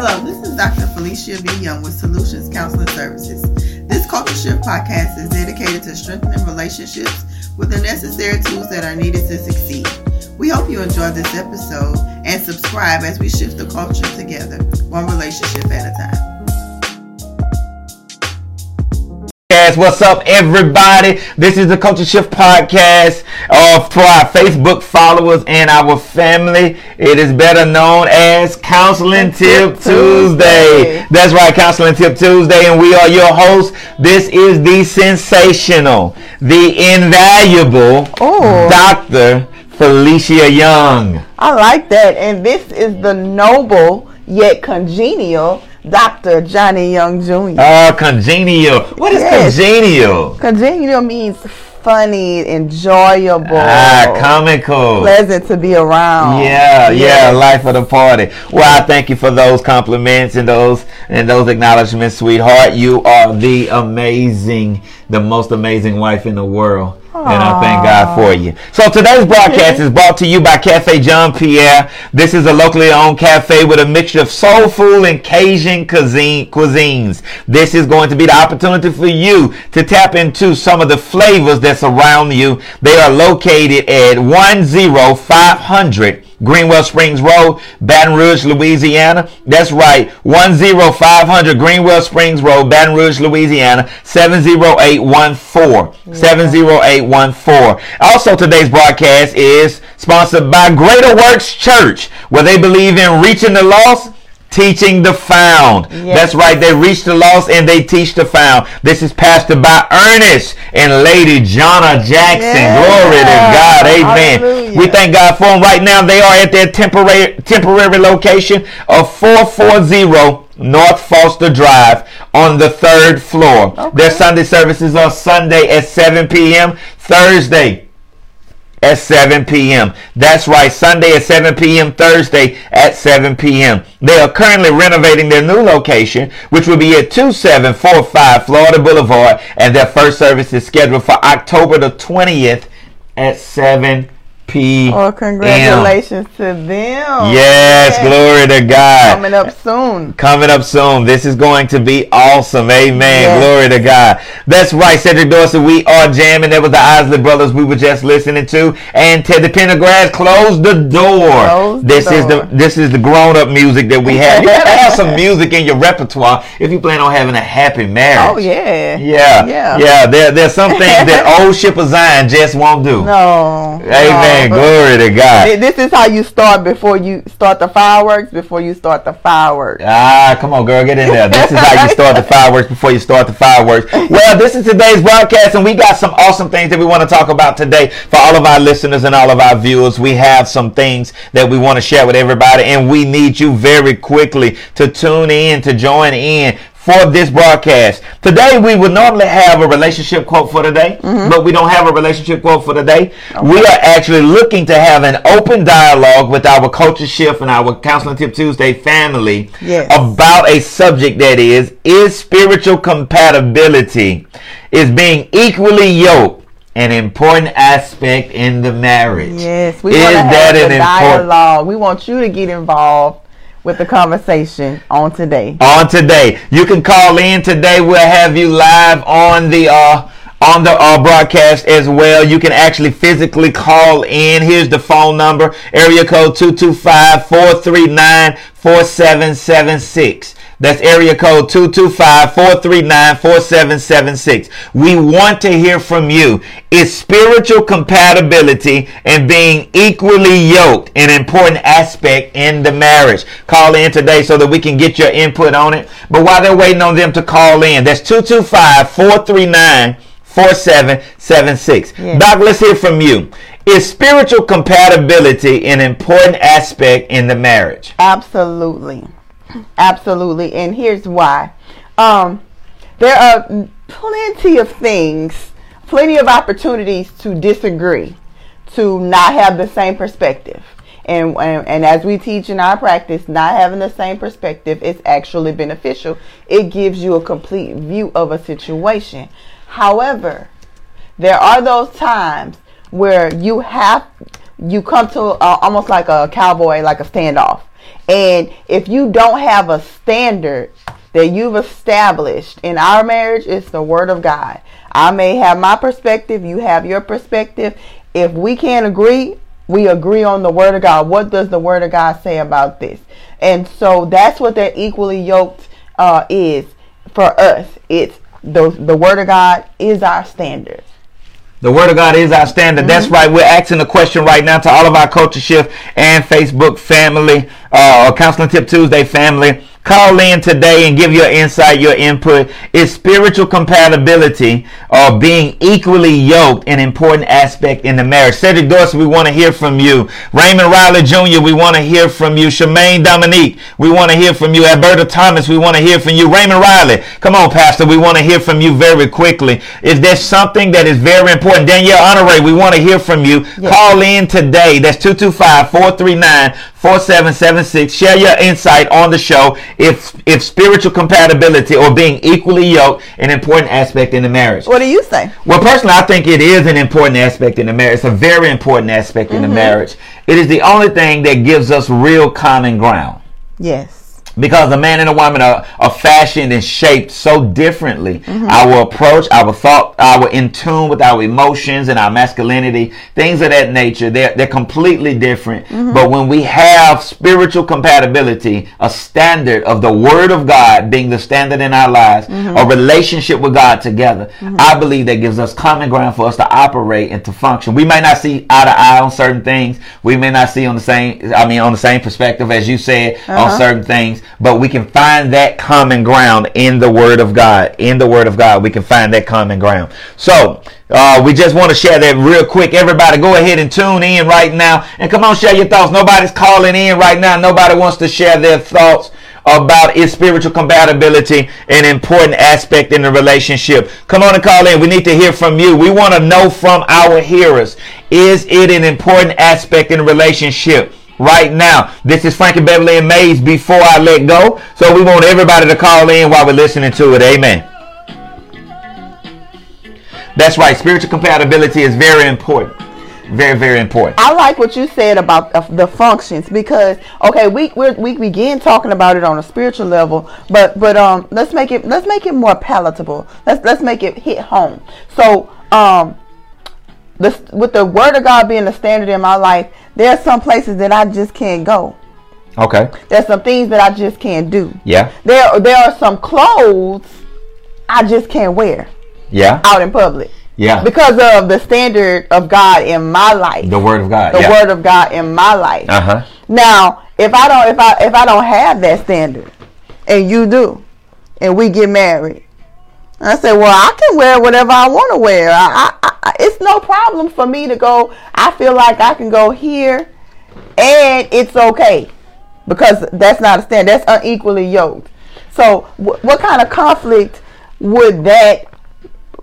Hello, this is Dr. Felicia B. Young with Solutions Counseling Services. This Culture Shift podcast is dedicated to strengthening relationships with the necessary tools that are needed to succeed. We hope you enjoy this episode and subscribe as we shift the culture together, one relationship at a time. What's up, everybody? This is the Culture Shift Podcast uh, for our Facebook followers and our family. It is better known as Counseling Tip Tuesday. That's right, Counseling Tip Tuesday, and we are your hosts. This is the sensational, the invaluable Ooh. Dr. Felicia Young. I like that. And this is the noble yet congenial Dr. Johnny Young Jr. Oh, congenial. What is Yes. congenial? Congenial means funny, enjoyable, Ah, comical. pleasant to be around. Yeah, yeah, life of the party. Well, I thank you for those compliments and those and those acknowledgments, sweetheart. You are the amazing, the most amazing wife in the world. And I thank God for you. So today's broadcast is brought to you by Cafe John Pierre. This is a locally owned cafe with a mixture of soul food and Cajun cuisine, cuisines. This is going to be the opportunity for you to tap into some of the flavors that surround you. They are located at 10500 Greenwell Springs Road, Baton Rouge, Louisiana. That's right, 10500 Greenwell Springs Road, Baton Rouge, Louisiana, 70814. 70814. Also, today's broadcast is sponsored by Greater Works Church, where they believe in reaching the lost. Teaching the found. Yes. That's right. They reach the lost and they teach the found. This is pastor by Ernest and Lady Jonna Jackson. Yeah. Glory to God. Amen. Hallelujah. We thank God for them. Right now, they are at their temporary temporary location of 440 North Foster Drive on the third floor. Their Sunday services on Sunday at 7 p.m. Thursday at 7 p.m. That's right, Sunday at 7 p.m., Thursday at 7 p.m. They are currently renovating their new location, which will be at 2745 Florida Boulevard, and their first service is scheduled for October the 20th at 7 p.m. Well, oh, congratulations to them. Yes, glory to God. Coming up soon. Coming up soon. This is going to be awesome. Amen. Yes. Glory to God. That's right, Cedric Dorsey. We are jamming. That was the Isley Brothers we were just listening to. And Teddy Pendergrass closed the door. Close the this is door. the this is the grown up music that we have. You gotta have some music in your repertoire if you plan on having a happy marriage. Oh, yeah. Yeah. Yeah. Yeah. There, there's some things that old ship of Zion just won't do. No. Amen. no. Glory to God. This is how you start before you start the fireworks, before you start the fireworks. Ah, come on, girl, get in there. This is how you start the fireworks before you start the fireworks. Well, this is today's broadcast, and we got some awesome things that we want to talk about today for all of our listeners and all of our viewers. We have some things that we want to share with everybody, and we need you very quickly to tune in, to join in for this broadcast. Today, we would normally have a relationship quote for today, mm-hmm. but we don't have a relationship quote for today. We are actually looking to have an open dialogue with our Culture Shift and our Counseling Tip Tuesday family Yes. about a subject that is is spiritual compatibility is being equally yoked an important aspect in the marriage. Yes, we is want to have that an important dialogue. We want you to get involved with the conversation on today. on today. You can call in today. We'll have you live on the uh on the uh, broadcast as well. You can actually physically call in. Here's the phone number. Area code 225-439-4776. That's area code 225-439-4776. We want to hear from you. Is spiritual compatibility and being equally yoked an important aspect in the marriage? Call in today so that we can get your input on it. But while they're waiting on them to call in, that's 225-439-4776. Yes. Doc, let's hear from you. Is spiritual compatibility an important aspect in the marriage? Absolutely. Absolutely. And here's why. Um, there are plenty of things, plenty of opportunities to disagree, to not have the same perspective. And, and, and as we teach in our practice, not having the same perspective is actually beneficial. It gives you a complete view of a situation. However, there are those times where you have you come to almost like a cowboy like a standoff And if you don't have a standard that you've established in our marriage, it's the word of God. I may have my perspective, you have your perspective. If we can't agree, we agree on the word of God. What does the word of God say about this? And so that's what that equally yoked uh, is for us. It's the the word of God is our standard. The word of God is our standard. Mm-hmm. That's right. We're asking a question right now to all of our Culture Shift and Facebook family, uh, Counseling Tip Tuesday family. Call in today and give your insight, your input. Is spiritual compatibility or being equally yoked an important aspect in the marriage? Cedric Dorsey, we want to hear from you. Raymond Riley Jr., we want to hear from you. Shemaine Dominique, we want to hear from you. Alberta Thomas, we want to hear from you. Raymond Riley, come on, Pastor, we want to hear from you very quickly. Is there something that is very important? Danielle Honore, we want to hear from you. Yes. Call in today. That's 225 439 4776. Share your insight on the show if if spiritual compatibility or being equally yoked an important aspect in the marriage. What do you say? Well, personally, I think it is an important aspect in the marriage. It's a very important aspect mm-hmm. in the mm-hmm. marriage. It is the only thing that gives us real common ground. Yes because a man and a woman are, are fashioned and shaped so differently. Mm-hmm. Our approach, our thought, our in tune with our emotions and our masculinity, things of that nature, they're, they're completely different. Mm-hmm. But when we have spiritual compatibility, a standard of the Word of God being the standard in our lives, mm-hmm. a relationship with God together, mm-hmm. I believe that gives us common ground for us to operate and to function. We may not see eye to eye on certain things. We may not see on the same, I mean, on the same perspective as you said uh-huh. on certain things but we can find that common ground in the Word of God. In the Word of God, we can find that common ground. So, uh, we just want to share that real quick. Everybody, go ahead and tune in right now. And come on, share your thoughts. Nobody's calling in right now. Nobody wants to share their thoughts about its spiritual compatibility, an important aspect in the relationship. Come on and call in. We need to hear from you. We want to know from our hearers. Is it an important aspect in the relationship? Right now. This is Frankie Beverly and Maze before I let go. So we want everybody to call in while we're listening to it. Amen. That's right. Spiritual compatibility is very important. Very, very important. I like what you said about the functions because okay, we we begin talking about it on a spiritual level, but but um, let's make it let's make it more palatable. Let's let's make it hit home. So um, the, with the word of God being the standard in my life, there are some places that I just can't go. Okay. There's some things that I just can't do. Yeah. There there are some clothes I just can't wear. Yeah. Out in public. Yeah. Because of the standard of God in my life. The word of God. The yeah. word of God in my life. Uh-huh. Now, if I don't if I if I don't have that standard and you do and we get married I said, well, I can wear whatever I want to wear. I, I, I, it's no problem for me to go. I feel like I can go here, and it's okay because that's not a stand. That's unequally yoked. So, wh- what kind of conflict would that,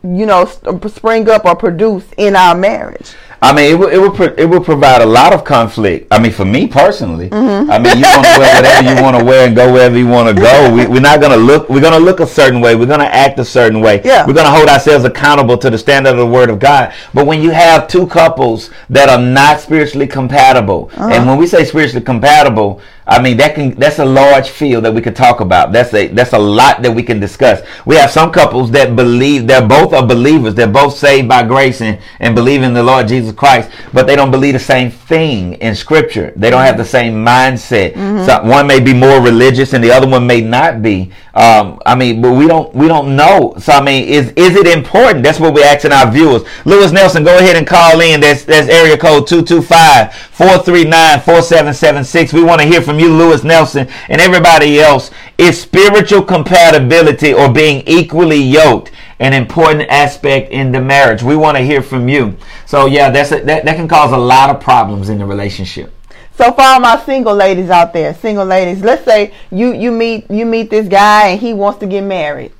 you know, spring up or produce in our marriage? I mean, it would it would pro- it would provide a lot of conflict. I mean, for me personally, mm-hmm. I mean, you want to wear whatever you want to wear and go wherever you want to go. We, we're not gonna look. We're gonna look a certain way. We're gonna act a certain way. Yeah. We're gonna hold ourselves accountable to the standard of the Word of God. But when you have two couples that are not spiritually compatible, uh-huh. and when we say spiritually compatible, I mean that can that's a large field that we could talk about. That's a that's a lot that we can discuss. We have some couples that believe they're both are believers. They're both saved by grace and, and believe in the Lord Jesus Christ, but they don't believe the same thing in Scripture. They don't have the same mindset. Mm-hmm. So one may be more religious and the other one may not be. Um, I mean, but we don't we don't know. So I mean, is is it important? That's what we're asking our viewers. Lewis Nelson, go ahead and call in. That's that's area code 225-439-4776. We want to hear from from you, Lewis Nelson, and everybody else, is spiritual compatibility or being equally yoked an important aspect in the marriage? We want to hear from you. So yeah, that's a, that that can cause a lot of problems in the relationship. So for all my single ladies out there, single ladies, let's say you you meet you meet this guy and he wants to get married,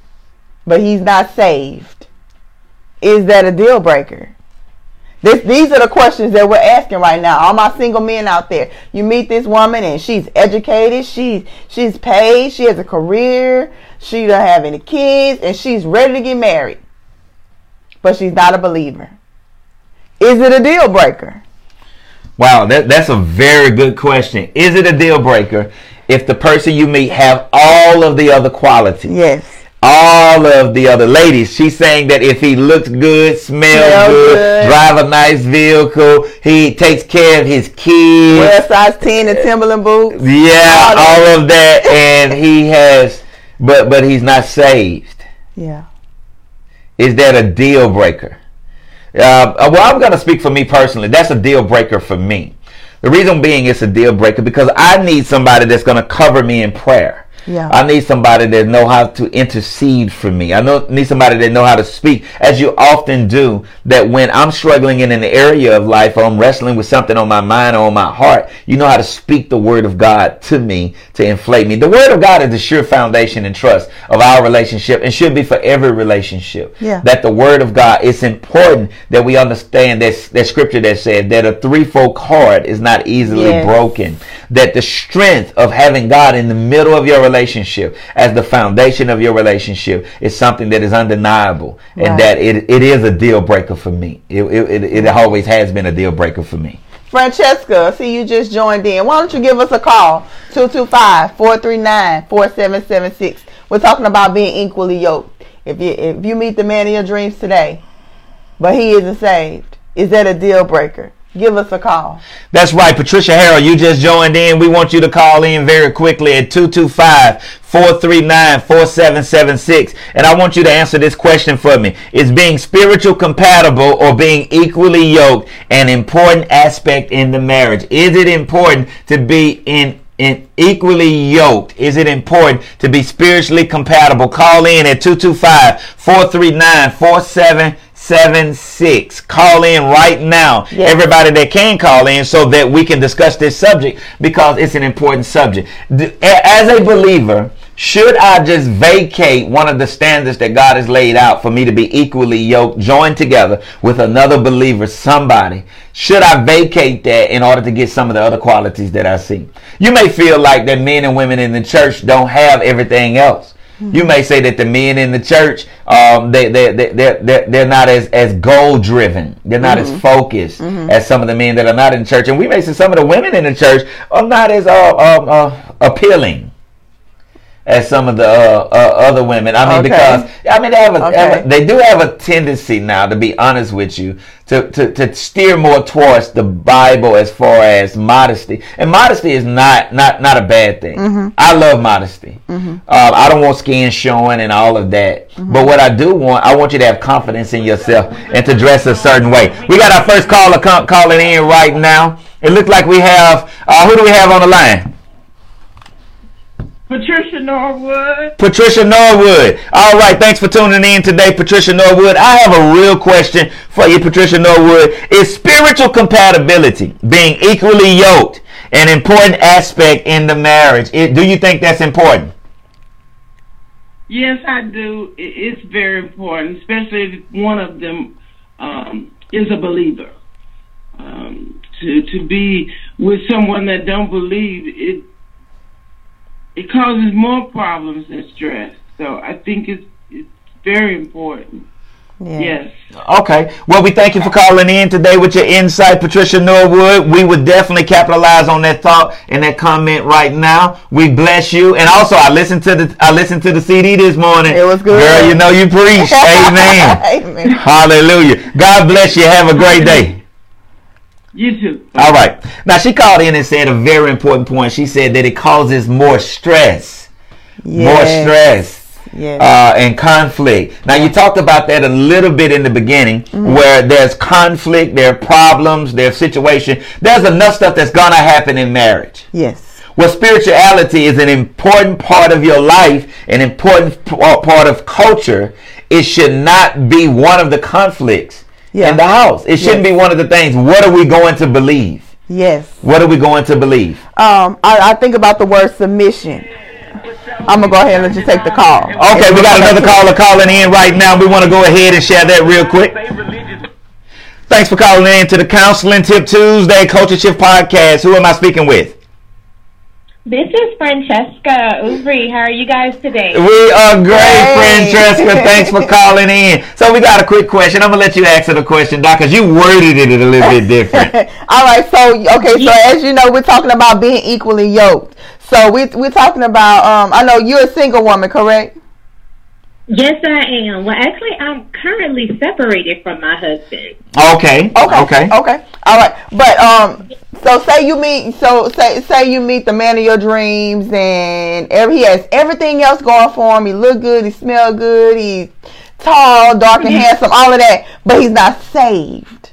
but he's not saved. Is that a deal breaker? This, these are the questions that we're asking right now. All my single men out there. You meet this woman and she's educated, she's she's paid, she has a career, she don't have any kids, and she's ready to get married. But she's not a believer. Is it a deal breaker? Wow, that, that's a very good question. Is it a deal breaker? if the person you meet have all of the other qualities. Yes. All of the other ladies. She's saying that if he looks good, smells Smell good, good. drive a nice vehicle, he takes care of his kids. Wear size 10 and Timberland boots. Yeah, All all of that, and he has, but but he's not saved. Yeah. Is that a deal breaker? Uh, well, I'm going to speak for me personally. That's a deal breaker for me. The reason being it's a deal breaker because I need somebody that's going to cover me in prayer. Yeah. I need somebody that know how to intercede for me. I know need somebody that know how to speak, as you often do. That when I'm struggling in an area of life or I'm wrestling with something on my mind or on my heart, you know how to speak the word of God to me to inflate me. The word of God is the sure foundation and trust of our relationship, and should be for every relationship. Yeah. That the word of God. It's important that we understand that that scripture that said that a threefold cord is not easily Yes. broken. That the strength of having God in the middle of your relationship as the foundation of your relationship is something that is undeniable and that it, it is a deal breaker for me. It, it, it, it always has been a deal breaker for me. Francesca, see you just joined in. Why don't you give us a call? 225-439-4776. We're talking about being equally yoked. If you if you meet the man of your dreams today, but he isn't saved, is that a deal breaker? Give us a call. That's right, Patricia Harrell. You just joined in. We want you to call in very quickly at 225 439 4776. And I want you to answer this question for me Is being spiritual compatible or being equally yoked an important aspect in the marriage? Is it important to be in in equally yoked? Is it important to be spiritually compatible? Call in at 225 439 4776. Call in right now. Yes. Everybody that can call in so that we can discuss this subject because it's an important subject. As a believer, should I just vacate one of the standards that God has laid out for me to be equally yoked, joined together with another believer, somebody? Should I vacate that in order to get some of the other qualities that I see? You may feel like that men and women in the church don't have everything else. You may say that the men in the church, um, they, they, they, they're, they're, not as, as goal driven. They're not as focused as some of the men that are not in church. And we may say some of the women in the church are not as uh, um, uh, appealing as some of the uh, uh, other women. I mean, Okay. because I mean they have, a, have Okay. a- they do have a tendency now, to be honest with you, to, to to steer more towards the Bible as far as modesty. And modesty is not not not a bad thing. Mm-hmm. I love modesty. Um, I don't want skin showing and all of that. Mm-hmm. But what I do want, I want you to have confidence in yourself and to dress a certain way. We got our first caller calling in right now. It looks like we have uh, who do we have on the line? Patricia Norwood. Patricia Norwood. All right, thanks for tuning in today, Patricia Norwood. I have a real question for you, Patricia Norwood. Is spiritual compatibility, being equally yoked, an important aspect in the marriage? It, do you think that's important? Yes, I do. It's very important, especially if one of them um, is a believer. Um, to to be with someone that don't believe it, it causes more problems and stress. So I think it's it's very important. Yeah. Yes. Okay. Well, we thank you for calling in today with your insight, Patricia Norwood. We would definitely capitalize on that thought and that comment right now. We bless you. And also, I listened to the I listened to the CD this morning. It was good. Girl, you know you preach. Amen. Amen. Hallelujah. God bless you. Have a great day. You too. All right. Now, she called in and said a very important point. She said that it causes more stress. More stress. Yes. Uh, and conflict. Now, you talked about that a little bit in the beginning, Mm-hmm. where there's conflict, there are problems, there's situation. There's enough stuff that's gonna happen in marriage. yes. Well, spirituality is an important part of your life, an important p- uh, part of culture. It should not be one of the conflicts Yeah. in the house. It shouldn't Yes. be one of the things. What are we going to believe? Yes. What are we going to believe? Um, I, I think about the word submission. I'm gonna go ahead and let you take the call. Okay, we got another caller calling in right now. We want to go ahead and share that real quick. Thanks for calling in to the Counseling Tip Tuesday Culture Shift Podcast. Who am I speaking with? This is Francesca Uvri. How are you guys today? We are great, Hey. Francesca. Thanks for calling in. So we got a quick question. I'm gonna let you answer the question, Doc, because you worded it a little bit different. All right, so okay, so as you know, we're talking about being equally yoked. So we we're talking about. Um, I know you're a single woman, correct? Yes, I am. Well, actually, I'm currently separated from my husband. Okay. Okay. Okay. Okay. All right. But um, so say you meet. So say say you meet the man of your dreams, and every, he has everything else going for him. He look good. He smell good. He's tall, dark, and handsome. All of that, but he's not saved.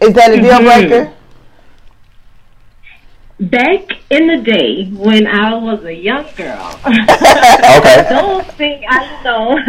Is that a deal Mhm. breaker? Back in the day when I was a young girl, Okay. those things I know.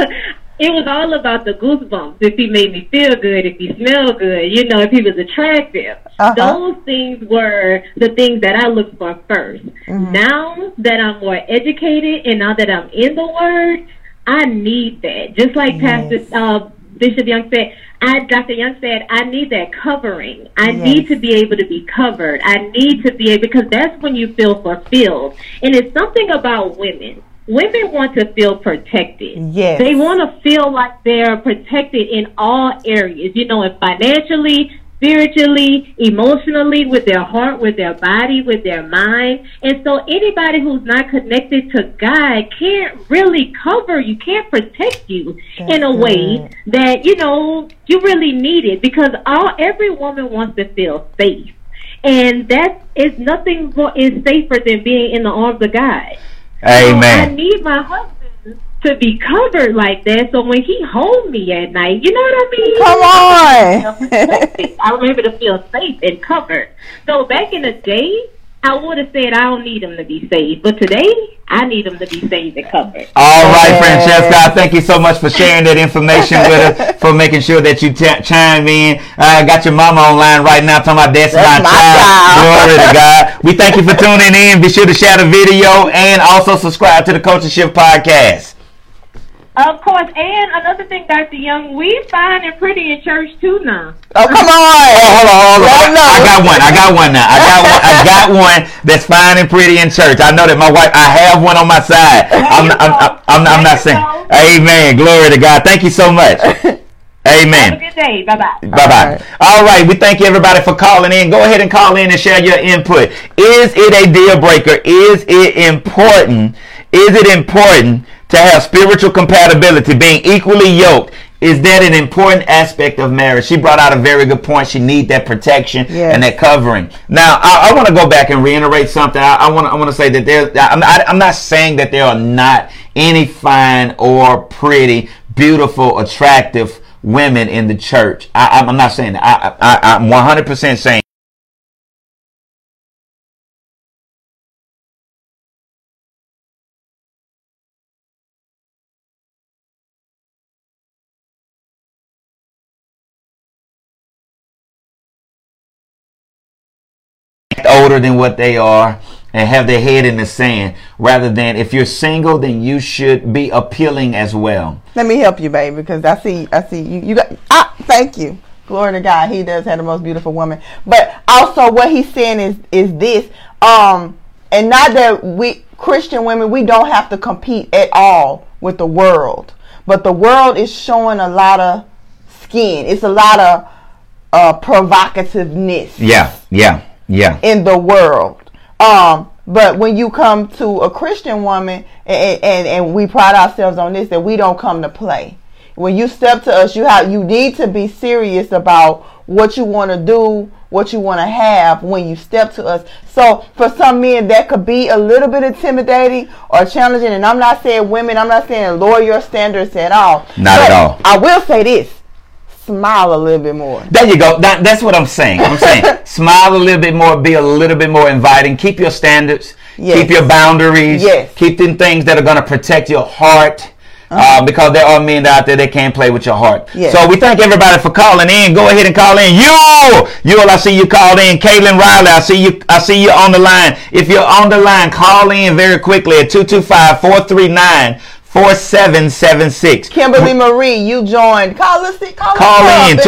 It was all about the goosebumps. If he made me feel good, if he smelled good, you know, if he was attractive. Uh-huh. Those things were the things that I looked for 1st Mm-hmm. Now that I'm more educated and now that I'm in the Word, I need that. Just like Pastor uh, Bishop Young said, I, Dr. Young said, I need that covering. I Yes. need to be able to be covered. I need to be able, because that's when you feel fulfilled. And it's something about women. Women want to feel protected. Yes. They want to feel like they're protected in all areas, you know, and financially, spiritually, emotionally, with their heart, with their body, with their mind. And so anybody who's not connected to God can't really cover you, can't protect you in a way that, you know, you really need it because all every woman wants to feel safe. And that is nothing more is safer than being in the arms of God. So I Amen. need my husband to be covered like that. So when he hold me at night, you know what I mean? Come on. I remember to feel safe and covered. So back in the day, I would have said I don't need him to be saved, but today I need him to be saved and covered. All right, Yes. Francesca. Thank you so much for sharing that information with us, for making sure that you t- chime in. I got your mama online right now talking about that's, That's my, my child. child. Glory to God. We thank you for tuning in. Be sure to share the video and also subscribe to the Culture Shift podcast. Of course, and another thing, Dr. Young, we fine and pretty in church too now. oh, come on. Oh, hold on, hold on. Let 'em know. I got one. I got one now. I got one. I got one that's fine and pretty in church. I know that my wife. I have one on my side. I'm. you I'm, I'm. I'm, I'm not saying. Amen. Glory to God. Thank you so much. Have Amen. a good day. Bye bye. Bye bye. right. All right. We thank you everybody for calling in. Go ahead and call in and share your input. Is it a deal breaker? Is it important? Is it important to have spiritual compatibility, being equally yoked? Is that an important aspect of marriage? She brought out a very good point. She need that protection Yes. and that covering. Now, I, I want to go back and reiterate something. I, want to. I want to say that there. I'm, I, I'm not saying that there are not any fine or pretty, beautiful, attractive women in the church. I, I'm- I'm not saying that. I, I, I'm 100% saying. Than what they are and have their head in the sand rather than if you're single then you should be appealing as well Let me help you, baby, because I see, I see you. You got. Ah, thank you. Glory to God. He does have the most beautiful woman. But also, what he's saying is is this. Um, and not that we Christian women we don't have to compete at all with the world, but the world is showing a lot of skin. It's a lot of uh, provocativeness yeah yeah yeah in the world. Um, but when you come to a Christian woman, and, and and we pride ourselves on this, that we don't come to play. When you step to us, you have you need to be serious about what you want to do, what you want to have when you step to us. So for some men, that could be a little bit intimidating or challenging. And I'm not saying women, I'm not saying lower your standards at all. Not at all. I will say this: smile a little bit more. there you go that, that's what i'm saying i'm saying smile a little bit more be a little bit more inviting keep your standards Yes. keep your boundaries Yes. keep them things that are going to protect your heart uh, because there are men out there that can't play with your heart. Yes. So we thank everybody for calling in. Go ahead and call in. You, you, I see you called in. Caitlin Riley, I see you. I see you on the line. If you're on the line, call in very quickly at 225-439 4776. Kimberly Marie, you joined. Call us. Call, Call us in up.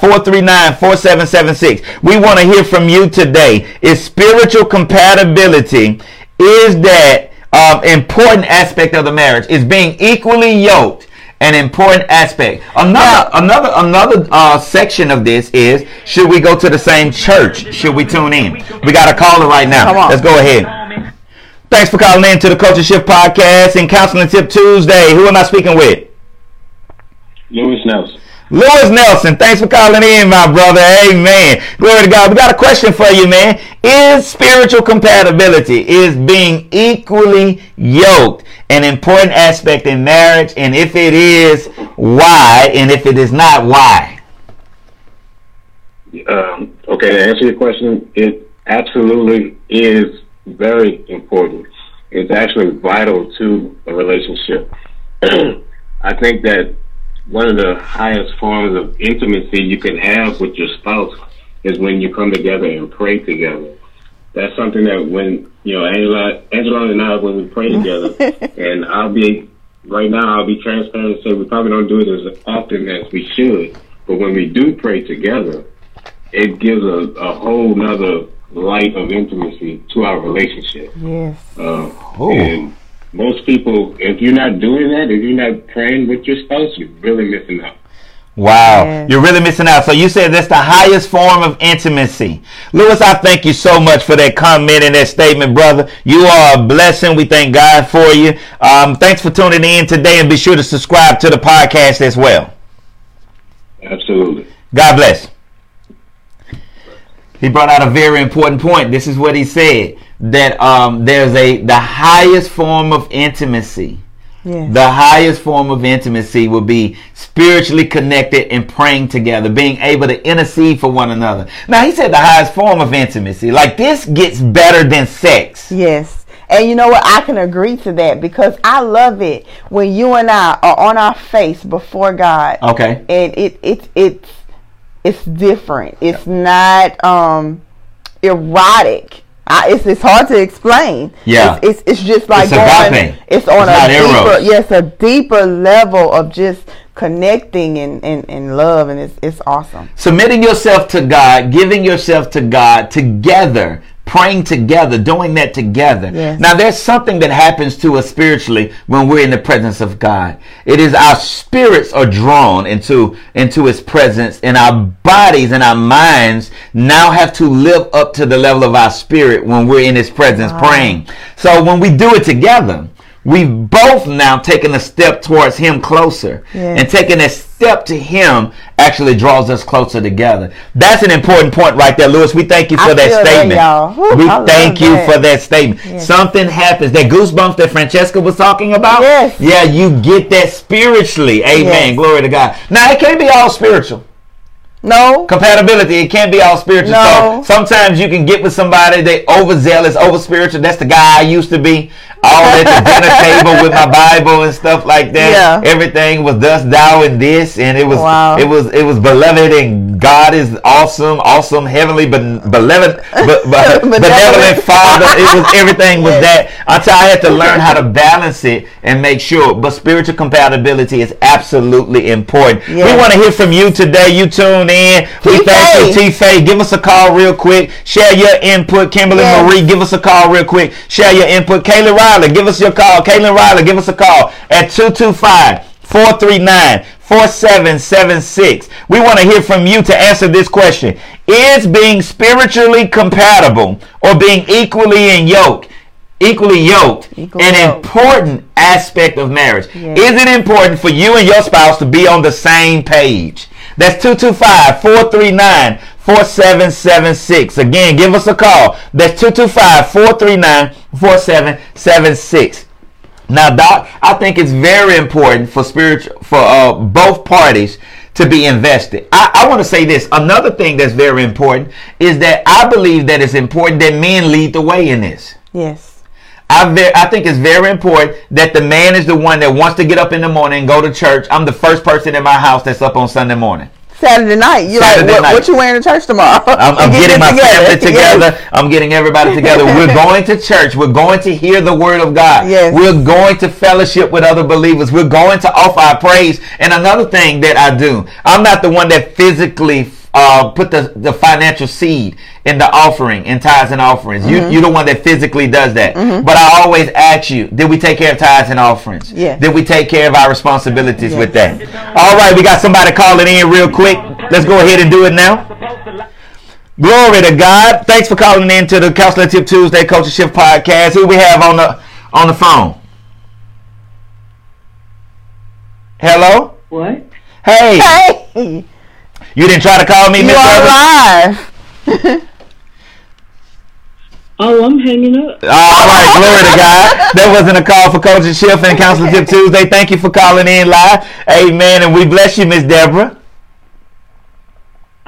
225-439-4776. We want to hear from you today. Is spiritual compatibility is that um, important aspect of the marriage? Is being equally yoked an important aspect? Another another another uh, section of this is should we go to the same church? Should we tune in? We got a caller right now. Come on. Let's go ahead. Thanks for calling in to the Culture Shift Podcast and Counseling Tip Tuesday. Who am I speaking with? Lewis Nelson. Lewis Nelson, thanks for calling in, my brother. Amen. Glory to God. We got a question for you, man. Is spiritual compatibility, is being equally yoked an important aspect in marriage? And if it is, why? And if it is not, why? Um, okay, to answer your question, it absolutely is very important. It's actually vital to a relationship. I think that one of the highest forms of intimacy you can have with your spouse is when you come together and pray together. That's something that when you know Angela, Angela and I when we pray together, and I'll be right now I'll be transparent and say we probably don't do it as often as we should, but when we do pray together, it gives a, a whole nother light of intimacy to our relationship. Yes. Uh, and most people, if you're not doing that, if you're not praying with your spouse, you're really missing out. Wow, Yes. you're really missing out. So you said that's the highest form of intimacy. Lewis, I thank you so much for that comment and that statement, brother. You are a blessing. We thank God for you. Um, thanks for tuning in today and be sure to subscribe to the podcast as well. Absolutely. God bless. He brought out a very important point. This is what he said that um, there's a the highest form of intimacy. Yes. The highest form of intimacy will be spiritually connected and praying together, being able to intercede for one another. Now, he said the highest form of intimacy. Like this gets better than sex. Yes. And you know what? I can agree to that because I love it when you and I are on our face before God. Okay. And it it it's it's different. It's not um erotic. I, it's it's hard to explain. Yeah. It's it's, it's just like It's going. agape. It's on It's a deeper eros. yes a deeper level of just connecting and, and, and love and it's it's awesome. Submitting yourself to God, giving yourself to God together, praying together, doing that together. Yes. Now, there's something that happens to us spiritually when we're in the presence of God. It is our spirits are drawn into, into His presence, and our bodies and our minds now have to live up to the level of our spirit when we're in His presence praying. So, when we do it together, We've both now taken a step towards Him closer. Yes. And taking a step to Him actually draws us closer together. That's an important point right there, Lewis. We thank you for I that that, statement. y'all. Whew, we I thank you that. for that statement. Something happens. That goosebumps that Francesca was talking about. Yes. Yeah, you get that spiritually. Amen. Yes. Glory to God. Now, it can't be all spiritual No. compatibility it can't be all spiritual No. so sometimes you can get with somebody they overzealous over spiritual that's the guy i used to be all at the dinner table with my bible and stuff like that Yeah. everything was thus thou and this and it was Wow. it was it was beloved and god is awesome awesome heavenly but beloved but, but Benevolent. father it was everything was that until i had to learn how to balance it and make sure but spiritual compatibility is absolutely important we want to hear from you today you tune in we thank you. T. Faye. Give us a call real quick. Share your input. Kimberly Yes. Marie, give us a call real quick. Share your input. Kayla Give us your call. Kaylin Riley, give us a call at 225 439 4776. We want to hear from you to answer this question. Is being spiritually compatible or being equally in yoke? Equally yoked, Equal an yoked. important aspect of marriage. Is it important for you and your spouse to be on the same page? That's 225 439 4776. Again, give us a call. That's 225 439 4776. Now, Doc, I think it's very important for spiritual for uh, both parties to be invested. I, I want to say this. Another thing that's very important is that I believe that it's important that men lead the way in this. Yes. I, ve- I think it's very important that the man is the one that wants to get up in the morning and go to church. I'm the first person in my house that's up on Sunday morning. Saturday night. You Saturday like what, night. what you wearing to church tomorrow? I'm, I'm getting it my family together. Yes. I'm getting everybody together. We're going to church. We're going to hear the word of God. Yes. We're going to fellowship with other believers. We're going to offer our praise. And another thing that I do, I'm not the one that physically uh, put the, the financial seed in the offering, in tithes and offerings. You, Mm-hmm. you're the one that physically does that. But I always ask you, did we take care of tithes and offerings? Yeah. Did we take care of our responsibilities with that? All right, we got somebody calling in real quick. Let's go ahead and do it now. Glory to God. Thanks for calling in to the Counselor Tip Tuesday Culture Shift Podcast. Who we have on the on the phone? Hello? What? Hey, Hey, you didn't try to call me, you Miss are Evans? live. Oh, I'm hanging up. All right, glory to God. That wasn't a call for Culture Shift and Counselor Tip Tuesday. Thank you for calling in live. Amen. And we bless you, Miss Deborah.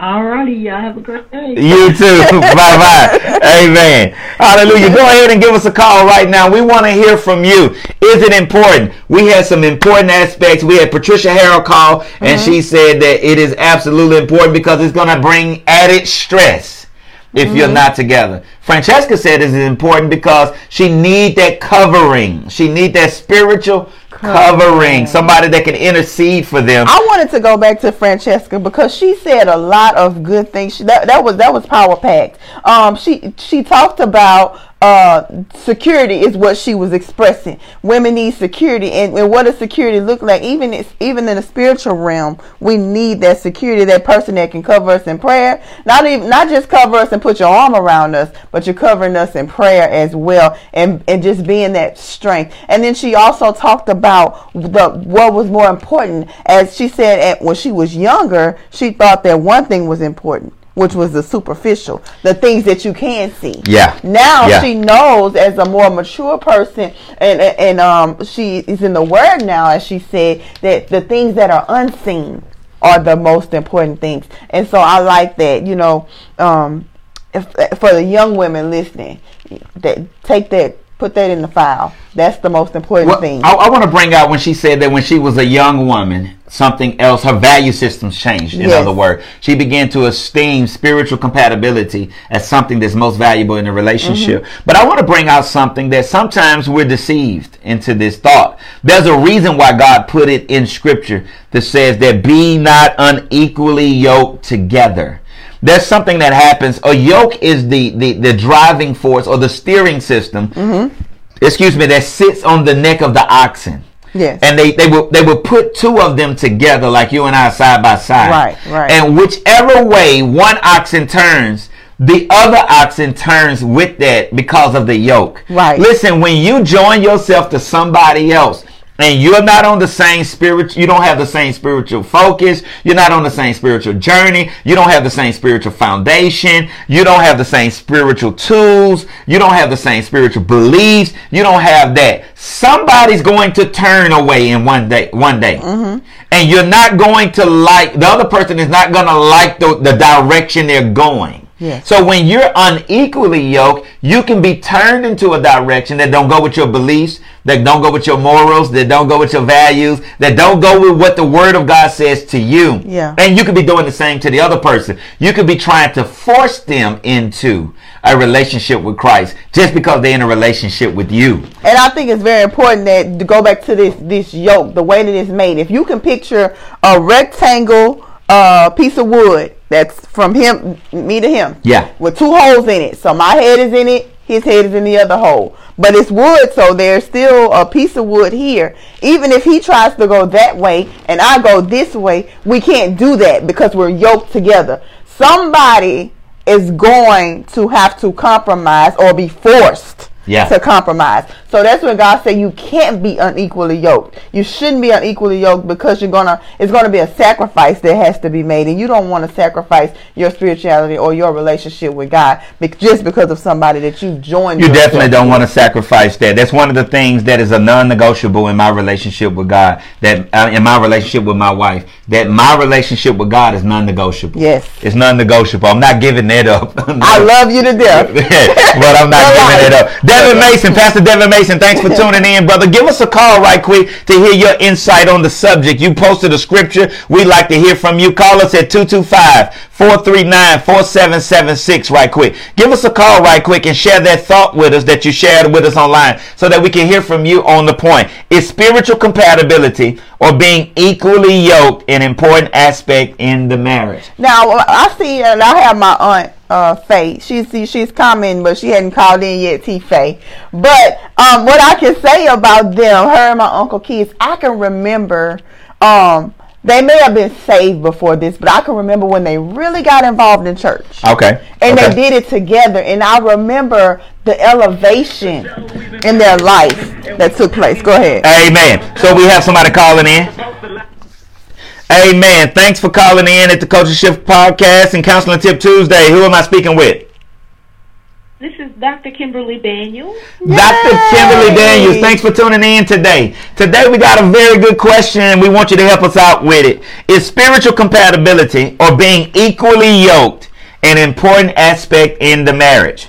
All righty, y'all have a great day. You too. bye bye. Amen. Hallelujah. Go ahead and give us a call right now. We want to hear from you. Is it important? We had some important aspects. We had Patricia Harrell call, and mm-hmm. she said that it is absolutely important because it's going to bring added stress if you're mm-hmm. not together. Francesca said this is important because she need that covering. She need that spiritual covering. Somebody that can intercede for them. I wanted to go back to Francesca because she said a lot of good things. She, that that was that was power packed. Um, she she talked about uh security is what she was expressing. Women need security, and, and what does security look like? Even it's, even in the spiritual realm, we need that security. That person that can cover us in prayer, not even not just cover us and put your arm around us, but you're covering us in prayer as well, and and just being that strength. And then she also talked about the what was more important. As she said, at, when she was younger, she thought that one thing was important. Which was the superficial, the things that you can see. Yeah. Now Yeah. she knows as a more mature person, and and and, um, she is in the word now, as she said that the things that are unseen are the most important things. And so I like that. You know, um, if, for the young women listening, that take that, put that in the file. That's the most important Well, thing. I, I want to bring out when she said that when she was a young woman, something else, her value systems changed. In Yes. other words, she began to esteem spiritual compatibility as something that's most valuable in a relationship. Mm-hmm. But I want to bring out something that sometimes we're deceived into this thought. There's a reason why God put it in scripture that says that be not unequally yoked together there's something that happens. A yoke is the, the, the driving force or the steering system, Mm-hmm. excuse me, that sits on the neck of the oxen. Yes. And they, they will they will put two of them together like you and I side by side. Right, right. And whichever way one oxen turns, the other oxen turns with that because of the yoke. Right. Listen, when you join yourself to somebody else, and you're not on the same spirit, you don't have the same spiritual focus, you're not on the same spiritual journey, you don't have the same spiritual foundation, you don't have the same spiritual tools, you don't have the same spiritual beliefs, you don't have that. Somebody's going to turn away in one day, one day. Mm-hmm. And you're not going to like, the other person is not going to like the, the direction they're going. Yes. So when you're unequally yoked, you can be turned into a direction that don't go with your beliefs, that don't go with your morals, that don't go with your values, that don't go with what the word of God says to you. Yeah. And you could be doing the same to the other person. You could be trying to force them into a relationship with Christ just because they're in a relationship with you. And I think it's very important that to go back to this this yoke, the way that it's made. If you can picture a rectangle uh, piece of wood that's from him, me to him, Yeah. with two holes in it. So my head is in it, his head is in the other hole. But it's wood, so there's still a piece of wood here. Even if he tries to go that way and I go this way, we can't do that because we're yoked together. Somebody is going to have to compromise or be forced Yeah. to compromise. So that's when God said you can't be unequally yoked. You shouldn't be unequally yoked because you're gonna it's gonna be a sacrifice that has to be made, and you don't want to sacrifice your spirituality or your relationship with God bec- just because of somebody that you've joined. You definitely don't with. want to sacrifice that. That's one of the things that is a non-negotiable in my relationship with God. That uh, in my relationship with my wife, that my relationship with God is non-negotiable. Yes. it's non-negotiable. I'm not giving that up. I love you to death. but I'm not giving it up. Devin Mason, Pastor Devin Mason, thanks for tuning in, brother. Give us a call right quick to hear your insight on the subject. You posted a scripture. We'd like to hear from you. Call us at 225 439 4776 right quick. Give us a call right quick and share that thought with us that you shared with us online so that we can hear from you on the point. Is spiritual compatibility or being equally yoked an important aspect in the marriage? Now I see, and I have my aunt uh, Faye. She's she's coming, but she hadn't called in yet. T Faye. But um, what I can say about them, her and my uncle Keith, I can remember um, they may have been saved before this, but I can remember when they really got involved in church. Okay. And okay. they did it together. And I remember the elevation in their life that took place. Go ahead. Amen. So we have somebody calling in. Amen. Thanks for calling in at the Culture Shift Podcast and Counseling Tip Tuesday. Who am I speaking with? This is Dr. Kimberly Daniels. Dr. Kimberly Daniels, thanks for tuning in today. Today we got a very good question and we want you to help us out with it. Is spiritual compatibility or being equally yoked an important aspect in the marriage?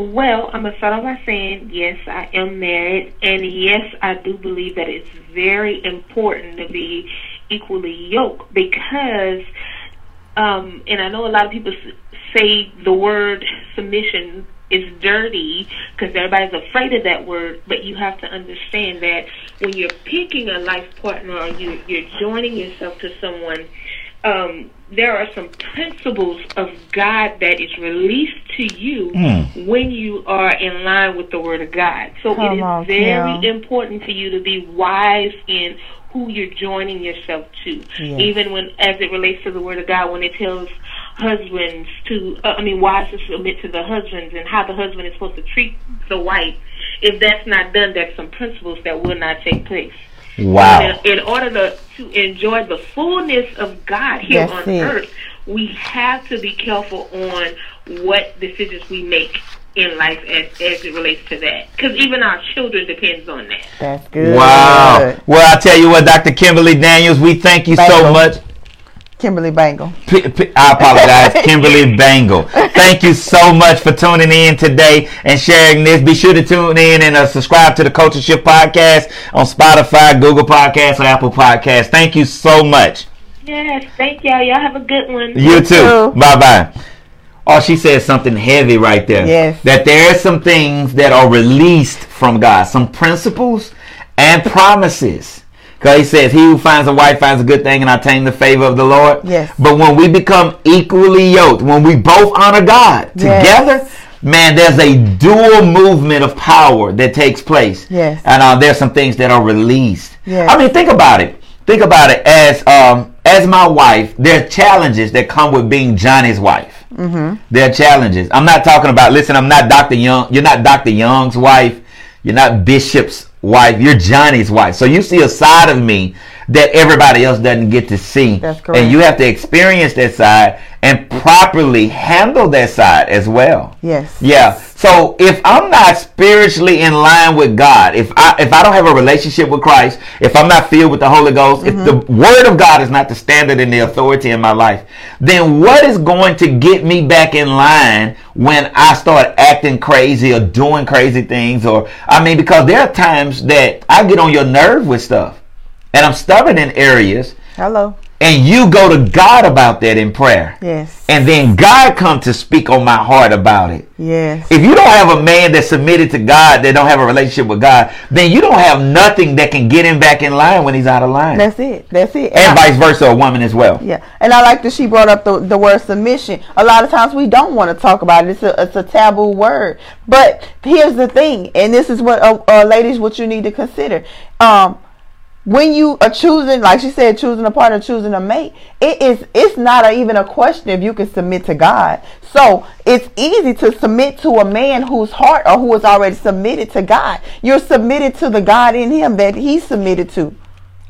Well, I'm going to start off by saying, yes, I am married, and yes, I do believe that it's very important to be equally yoked because, um, and I know a lot of people say the word submission is dirty because everybody's afraid of that word, but you have to understand that when you're picking a life partner or you, you're joining yourself to someone, um, there are some principles of God that is released to you Mm. when you are in line with the Word of God. So Come it is on, very Kim. important for you to be wise in who you're joining yourself to. Yes. Even when, as it relates to the Word of God, when it tells husbands to, uh, I mean, wives to submit to the husbands and how the husband is supposed to treat the wife. If that's not done, there's some principles that will not take place. Wow. In, in order to, to enjoy the fullness of God here That's on it. earth, we have to be careful on what decisions we make in life as, as it relates to that. Because even our children depends on that. That's good. Wow. Well, I tell you what, Dr. Kimberly Daniels, we thank you so Bangle. much. Kimberly Bangle. P- P- I apologize, Kimberly Bangle. Thank you so much for tuning in today and sharing this. Be sure to tune in and uh, subscribe to the Culture Shift Podcast on Spotify, Google Podcasts, or Apple Podcasts. Thank you so much. Yes, thank y'all. Y'all have a good one. You too. too. Bye bye. Oh, she said something heavy right there. Yes. That there are some things that are released from God, some principles and promises. Because he says, He who finds a wife finds a good thing and obtain the favor of the Lord. Yes. But when we become equally yoked, when we both honor God Yes. together, man, there's a dual movement of power that takes place. Yes. And uh, there's some things that are released. Yes. I mean, think about it. Think about it as um, as my wife. There are challenges that come with being Johnny's wife. Mm-hmm. There are challenges. I'm not talking about. Listen, I'm not Dr. Young. You're not Dr. Young's wife. You're not Bishop's wife. You're Johnny's wife. So you see a side of me that everybody else doesn't get to see. That's correct. And you have to experience that side and properly handle that side as well. Yes. Yeah. So if I'm not spiritually in line with God, if I if I don't have a relationship with Christ, if I'm not filled with the Holy Ghost, if the mm-hmm. Word of God is not the standard and the authority in my life, then what is going to get me back in line when I start acting crazy or doing crazy things? Or I mean, because there are times that I get on your nerve with stuff, and I'm stubborn in areas, Hello. and you go to God about that in prayer, Yes. and then God come to speak on my heart about it. Yes. If you don't have a man that's submitted to God, that don't have a relationship with God, then you don't have nothing that can get him back in line when he's out of line. That's it. That's it. and I- vice versa, a woman as well. Yeah, and I like that she brought up the, the word submission. A lot of times we don't want to talk about it. It's a it's a taboo word. But here's the thing, and this is what uh, uh, ladies, what you need to consider. Um, when you are choosing, like she said, choosing a partner, choosing a mate, it is it's not a, even a question if you can submit to God. So it's easy to submit to a man whose heart or who is already submitted to God. You're submitted to the God in him that he's submitted to.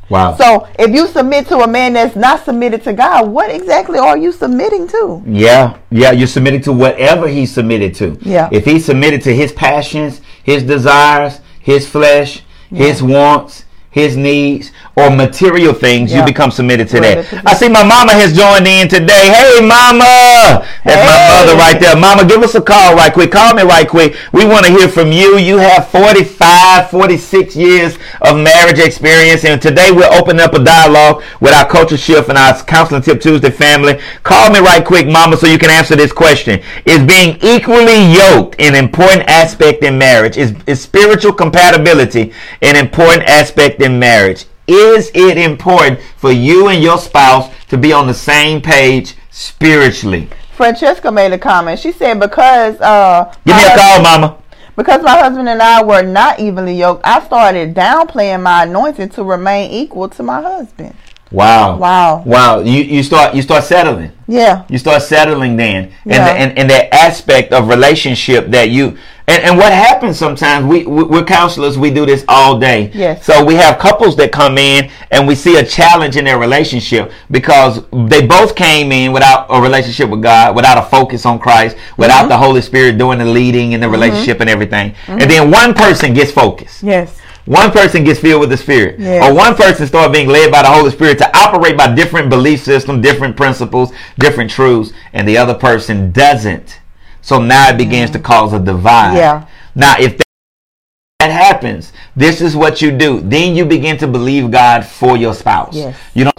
Wow. So if you submit to a man that's not submitted to God, what exactly are you submitting to? yeah, yeah, you're submitting to whatever he's submitted to. Yeah. If he's submitted to his passions, his desires, his flesh, his wants, his needs, or material things, Yeah. you become submitted to that. I see my mama has joined in today. Hey, mama! That's my mother right there. Mama, give us a call right quick. Call me right quick. We want to hear from you. You have 45, 46 years of marriage experience, and today we're opening up a dialogue with our Culture Shift and our Counseling Tip Tuesday family. Call me right quick, mama, so you can answer this question. Is being equally yoked an important aspect in marriage? Is, is spiritual compatibility an important aspect in marriage? Is it important for you and your spouse to be on the same page spiritually? Francesca made a comment. She said because uh Give me a call, mama. because my husband and I were not evenly yoked, I started downplaying my anointing to remain equal to my husband. Wow. Wow. Wow. You you start you start settling. Yeah. You start settling then, and Yeah. the, and, and that aspect of relationship that you and, and what happens sometimes we, we we're counselors we do this all day. Yes. So we have couples that come in and we see a challenge in their relationship because they both came in without a relationship with God, without a focus on Christ, without mm-hmm. the Holy Spirit doing the leading in the mm-hmm. relationship and everything. Mm-hmm. And then one person gets focused. Yes. One person gets filled with the Spirit, Yes. or one person start being led by the Holy Spirit to operate by different belief systems, different principles, different truths, and the other person doesn't. So now it begins to cause a divide. Yeah. Now, if that happens, this is what you do. Then you begin to believe God for your spouse. Yes. You know,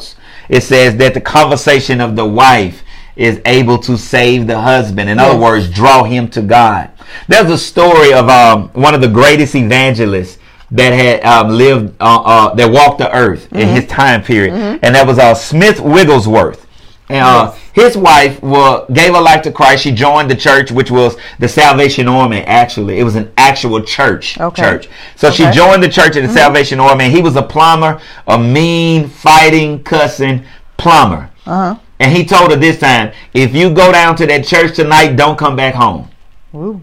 it says that the conversation of the wife is able to save the husband. In other words, draw him to God. There's a story of um, one of the greatest evangelists that had um, lived, uh, uh, that walked the earth in Mm-hmm. his time period, and that was uh, Smith Wigglesworth. And uh, his wife well, gave her life to Christ. She joined the church, which was the Salvation Army. Actually, it was an actual church. Okay. Church. So she joined the church of the Salvation Army. He was a plumber, a mean, fighting, cussing plumber. Uh huh. And he told her this time, if you go down to that church tonight, don't come back home. Ooh.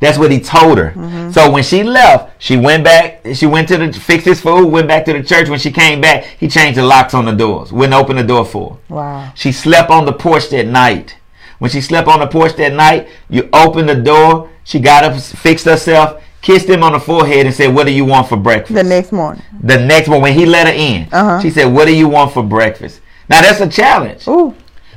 That's what he told her. Mm-hmm. So when she left, she went back. She went to the fix his food. Went back to the church. When she came back, he changed the locks on the doors. Wouldn't open the door for her. Wow. She slept on the porch that night. When she slept on the porch that night, you opened the door. She got up, fixed herself, kissed him on the forehead, and said, "What do you want for breakfast?" The next morning. The next morning, when he let her in, Uh-huh. she said, "What do you want for breakfast?" Now that's a challenge, Ooh.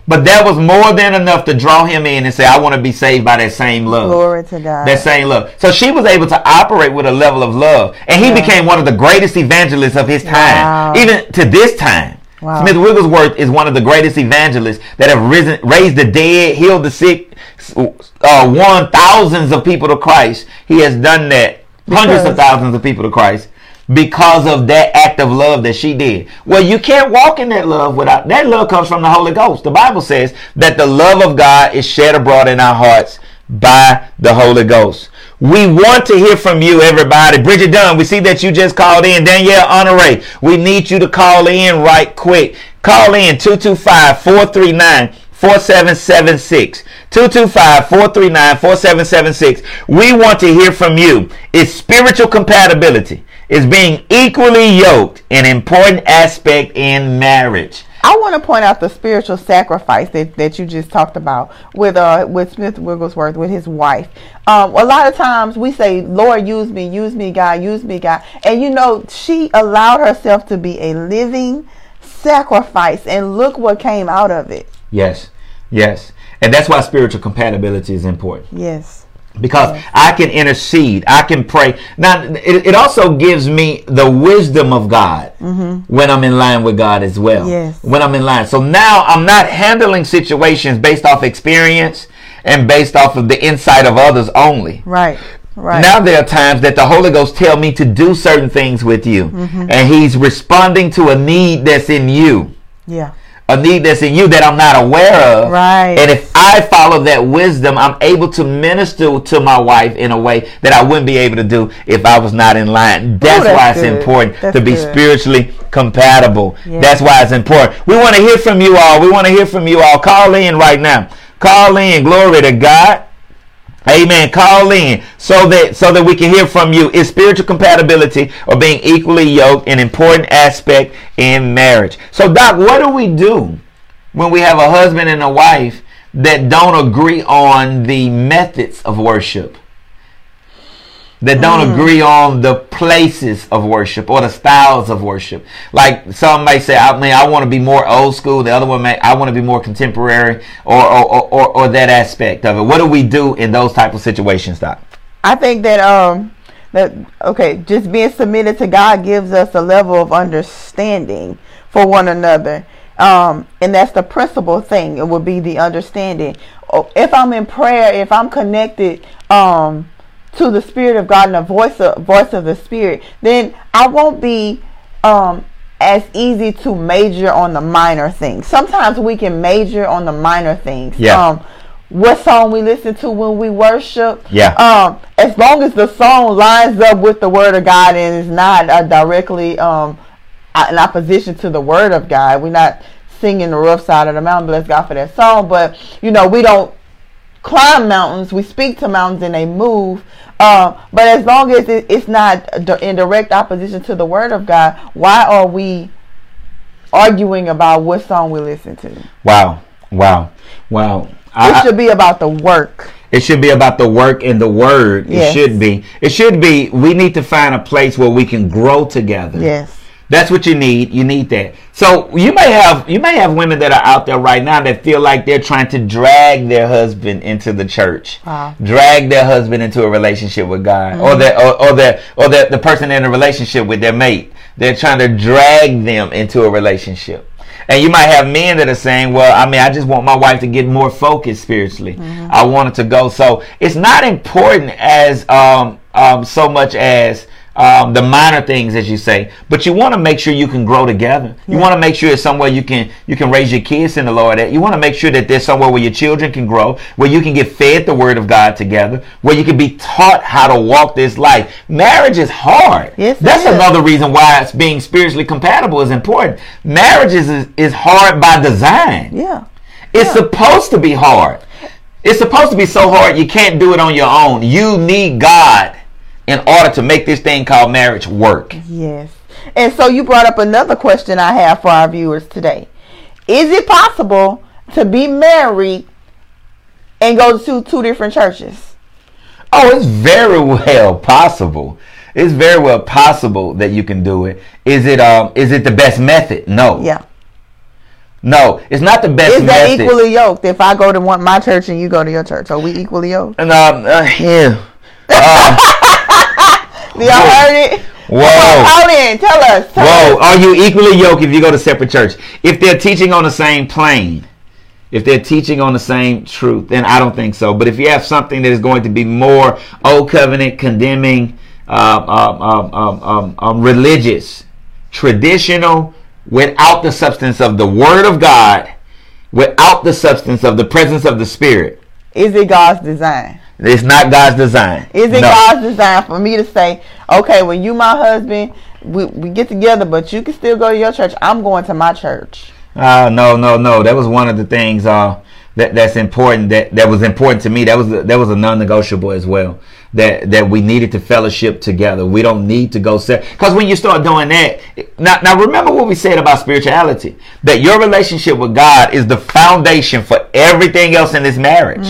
But that was more than enough to draw him in and say, "I want to be saved by that same love." Glory to God. That same love. So she was able to operate with a level of love. And he Yeah. became one of the greatest evangelists of his time. Wow. Even to this time. Wow. Smith Wigglesworth is one of the greatest evangelists that have risen, raised the dead, healed the sick, uh, won thousands of people to Christ. He has done that. Hundreds of thousands of people to Christ because of that act of love that she did. Well, you can't walk in that love without that love comes from the Holy Ghost. The Bible says that the love of God is shed abroad in our hearts by the Holy Ghost. We want to hear from you, everybody. Bridget Dunn, we see that you just called in. Danielle Honore, we need you to call in right quick. Call in 225 439 4776. 225 439 4776. We want to hear from you. It's spiritual compatibility, is being equally yoked an important aspect in marriage? I want to point out the spiritual sacrifice that, that you just talked about with uh with Smith Wigglesworth with his wife. Um, a lot of times we say, "Lord, use me, use me, God, use me, God," and you know she allowed herself to be a living sacrifice, and look what came out of it. Yes, yes. And that's why spiritual compatibility is important. Yes, because I can intercede, I can pray. Now, it, it also gives me the wisdom of God mm-hmm. when I'm in line with God as well. Yes. When I'm in line. So now I'm not handling situations based off experience and based off of the insight of others only. right, right. Now there are times that the Holy Ghost tell me to do certain things with you, mm-hmm. and He's responding to a need that's in you yeah, a need that's in you that I'm not aware of. Right. And if I follow that wisdom, I'm able to minister to my wife in a way that I wouldn't be able to do if I was not in line. That's, that's why it's good. important That's to be good. spiritually compatible. Yeah. That's why it's important. We want to hear from you all. We want to hear from you all. Call in right now. Call in. Glory to God. Amen. Call in so that so that we can hear from you. Is spiritual compatibility or being equally yoked an important aspect in marriage? So, Doc, what do we do when we have a husband and a wife that don't agree on the methods of worship? That don't agree on the places of worship or the styles of worship. Like some may say, I mean, I want to be more old school. The other one may, I want to be more contemporary, or or, or, or or that aspect of it. What do we do in those type of situations, Doc? I think that um that okay, just being submitted to God gives us a level of understanding for one another. Um, and that's the principal thing. It would be the understanding. Oh, If I'm in prayer, if I'm connected um to the Spirit of God and the voice of voice of the Spirit, then I won't be um as easy to major on the minor things. Sometimes we can major on the minor things. Yeah. Um, what song we listen to when we worship. Yeah. Um, as long as the song lines up with the word of God and is not uh, directly um in opposition to the word of God, we're not singing the rough side of the mountain. Bless God for that song, but you know we don't climb mountains. We speak to mountains and they move. Um, but as long as it, it's not in direct opposition to the word of God, why are we arguing about what song we listen to? Wow. Wow. Wow. It I- should be about the work. It should be about the work and the word. Yes. It should be. It should be. We need to find a place where we can grow together. Yes. That's what you need. You need that. So you may have you may have women that are out there right now that feel like they're trying to drag their husband into the church, Wow. drag their husband into a relationship with God, Mm-hmm. or that or, or that or that the person in a relationship with their mate. They're trying to drag them into a relationship. And you might have men that are saying, "Well, I mean, I just want my wife to get more focused spiritually. I want it to go." So it's not important as um, um, so much as um, the minor things, as you say, but you want to make sure you can grow together. You want to make sure it's somewhere you can you can raise your kids in the Lord. At. You want to make sure that there's somewhere where your children can grow, where you can get fed the Word of God together, where you can be taught how to walk this life. Marriage is hard. Yes, that's another reason why it's being spiritually compatible is important. Marriage is is, is hard by design. Yeah. It's supposed to be hard. It's supposed to be so hard you can't do it on your own. You need God in order to make this thing called marriage work. Yes. And so you brought up another question I have for our viewers today. Is it possible to be married and go to two different churches? Oh, it's very well possible. It's very well possible that you can do it. Is it um is it the best method? No. Yeah. No, it's not the best Is that method. equally yoked if I go to one my church and you go to your church? Are we equally yoked? and um uh, yeah. Do y'all heard it? Whoa. Call in. Tell us. Tell Whoa, us. are you equally yoked if you go to separate church? If they're teaching on the same plane, if they're teaching on the same truth, then I don't think so. But if you have something that is going to be more old covenant condemning, uh, um, um, um, um, um, religious, traditional, without the substance of the Word of God, without the substance of the presence of the Spirit, Is it God's design? It's not God's design. Is it No. God's design for me to say, okay, when you my husband, we, we get together, but you can still go to your church. I'm going to my church. Uh, no, no, no. That was one of the things uh, that that's important. That that was important to me. That was that was a non-negotiable as well. That that we needed to fellowship together. We don't need to go set because when you start doing that, now now remember what we said about spirituality. That your relationship with God is the foundation for everything else in this marriage.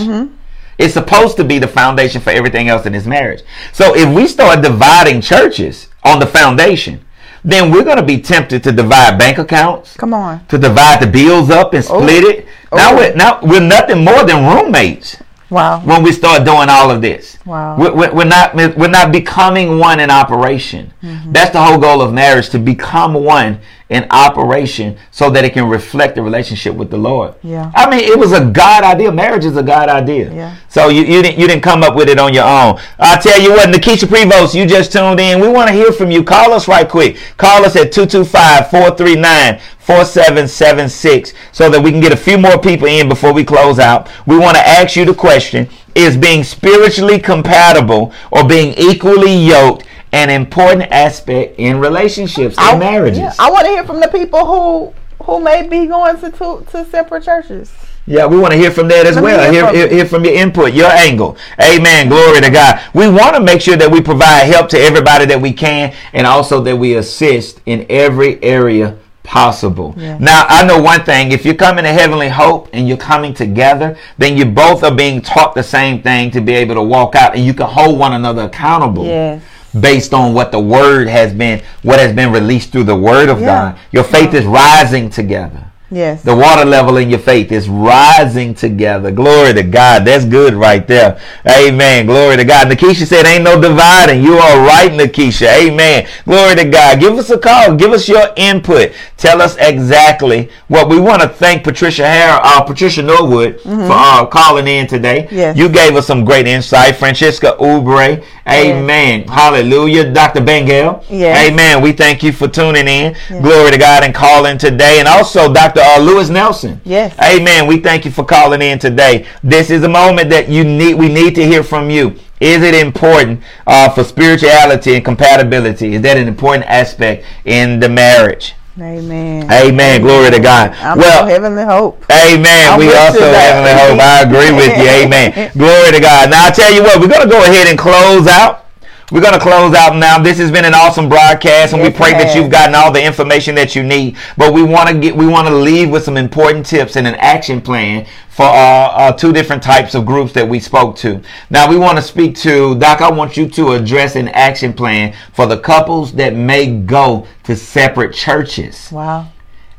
It's supposed to be the foundation for everything else in this marriage. So if we start dividing churches on the foundation, then we're going to be tempted to divide bank accounts Come on. to divide the bills up and split Oh. it. Now Oh. we're now we're nothing more than roommates Wow. when we start doing all of this. Wow. We're, we're we're not we're not becoming one in operation. Mm-hmm. That's the whole goal of marriage to become one in operation so that it can reflect the relationship with the Lord. Yeah. I mean, it was a God idea. Marriage is a God idea. Yeah. So you, you didn't you didn't come up with it on your own. I tell you what, Nikisha Prevost, you just tuned in. We want to hear from you. Call us right quick. Call us at 225-439-4776 so that we can get a few more people in before we close out. We want to ask you the question, is being spiritually compatible or being equally yoked an important aspect in relationships and marriages? yeah, I want to hear from the people who who may be going to two to separate churches. Yeah, we want to hear from that as Let well. hear Hear, from hear, you. hear from your input, your angle. Amen. Glory to God. We want to make sure that we provide help to everybody that we can and also that we assist in every area possible. Yeah. Now, I know one thing. If you're coming to Heavenly Hope and you're coming together, then you both are being taught the same thing to be able to walk out and you can hold one another accountable Yes. Based on what the word has been, what has been released through the word of Yeah. God. Your faith is rising together. Yes. The water level in your faith is rising together. Glory to God. That's good right there. Amen. Glory to God. Nakisha said, Ain't no dividing. You are right, Nakisha. Amen. Glory to God. Give us a call. Give us your input. Tell us exactly what we want to thank Patricia Harrell, uh, Patricia Norwood for uh, calling in today. Yes. You gave us some great insight. Francesca Ubre. Amen. Hallelujah. Dr. Bengel. Yes. Amen. We thank you for tuning in. Glory to God and calling today. And also Dr. uh, Lewis Nelson. Yes. Amen. We thank you for calling in today. This is a moment that you need. We need to hear from you. Is it important uh, for spirituality and compatibility? Is that an important aspect in the marriage? Amen. Amen. Glory to God. I'm well, heavenly hope. Amen. I'm we also heavenly hope. I agree with you. Amen. Glory to God. Now I tell you what, we're gonna go ahead and close out. We're gonna close out now. This has been an awesome broadcast, and we pray that you've gotten all the information that you need. But we want to get, we want to leave with some important tips and an action plan for uh, uh, two different types of groups that we spoke to. Now we want to speak to Doc. I want you to address an action plan for the couples that may go to separate churches Wow.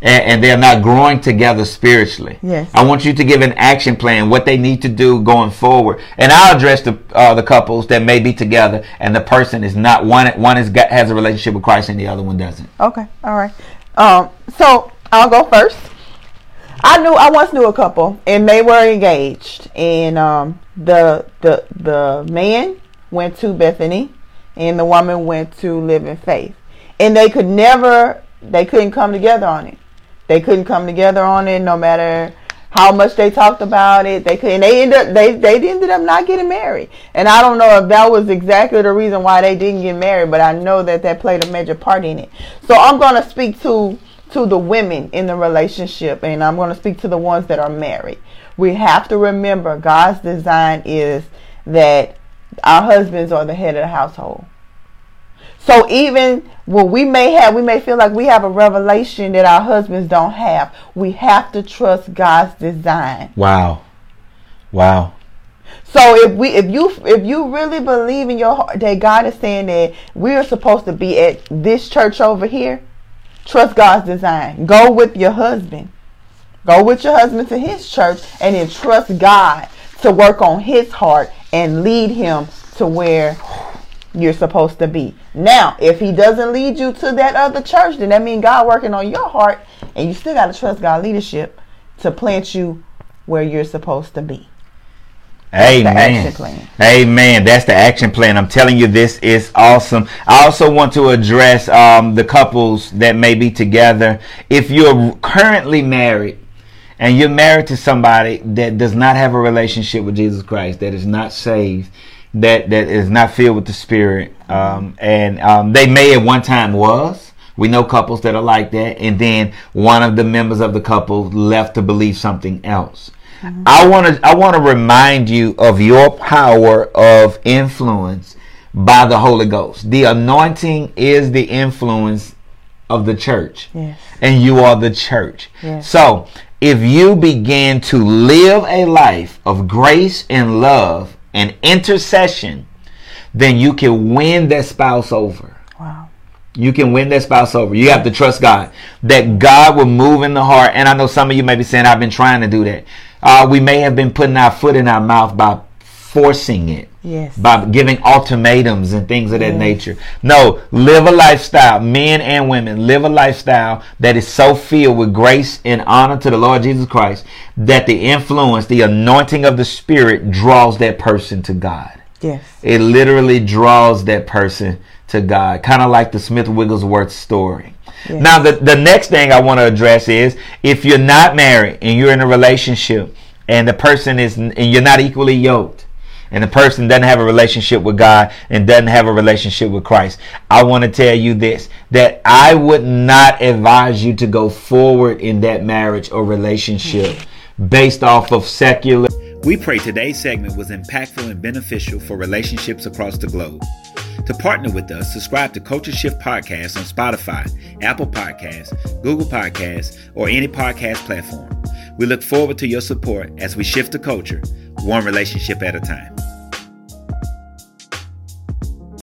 And, and they're not growing together spiritually. Yes. I want you to give an action plan, what they need to do going forward, and I'll address the uh, the couples that may be together and the person is not one one is got, has a relationship with Christ and the other one doesn't. Okay. All right. Um. So I'll go first. I knew I once knew a couple, and they were engaged, and um, the the the man went to Bethany, and the woman went to Live in Faith, and they could never, they couldn't come together on it. They couldn't come together on it, no matter how much they talked about it. They couldn't. They ended up they they ended up not getting married, and I don't know if that was exactly the reason why they didn't get married, but I know that that played a major part in it. So I'm gonna speak to to the women in the relationship, and I'm gonna speak to the ones that are married. We have to remember God's design is that our husbands are the head of the household. So even when we may have, we may feel like we have a revelation that our husbands don't have. We have to trust God's design. Wow, wow. So if we, if you, if you really believe in your heart that God is saying that we are supposed to be at this church over here, trust God's design. Go with your husband. Go with your husband to his church, and then trust God to work on his heart and lead him to where you're supposed to be. Now, if he doesn't lead you to that other church, then that means God working on your heart, and you still got to trust God leadership to plant you where you're supposed to be. Amen. Amen. That's the action plan. I'm telling you, this is awesome. I also want to address um, the couples that may be together. If you're currently married and you're married to somebody that does not have a relationship with Jesus Christ, that is not saved, that that is not filled with the Spirit, um, and um, they may at one time was. We know couples that are like that, and then one of the members of the couple left to believe something else. I want to I want to remind you of your power of influence by the Holy Ghost. The anointing is the influence of the church. Yes. And you are the church. Yes. So, if you begin to live a life of grace and love and intercession, then you can win that spouse over. Wow. You can win that spouse over. You have to trust God that God will move in the heart. And I know some of you may be saying, I've been trying to do that. Uh, we may have been putting our foot in our mouth by forcing it, Yes. by giving ultimatums and things of that Yes. nature. No, live a lifestyle, men and women, live a lifestyle that is so filled with grace and honor to the Lord Jesus Christ that the influence, the anointing of the Spirit draws that person to God. Yes. It literally draws that person to God, kind of like the Smith Wigglesworth story. Yes. Now, the, the next thing I want to address is if you're not married and you're in a relationship and the person is, and you're not equally yoked, and the person doesn't have a relationship with God and doesn't have a relationship with Christ, I want to tell you this that I would not advise you to go forward in that marriage or relationship based off of secular. We pray today's segment was impactful and beneficial for relationships across the globe. To partner with us, subscribe to Culture Shift Podcast on Spotify, Apple Podcasts, Google Podcasts, or any podcast platform. We look forward to your support as we shift the culture, one relationship at a time.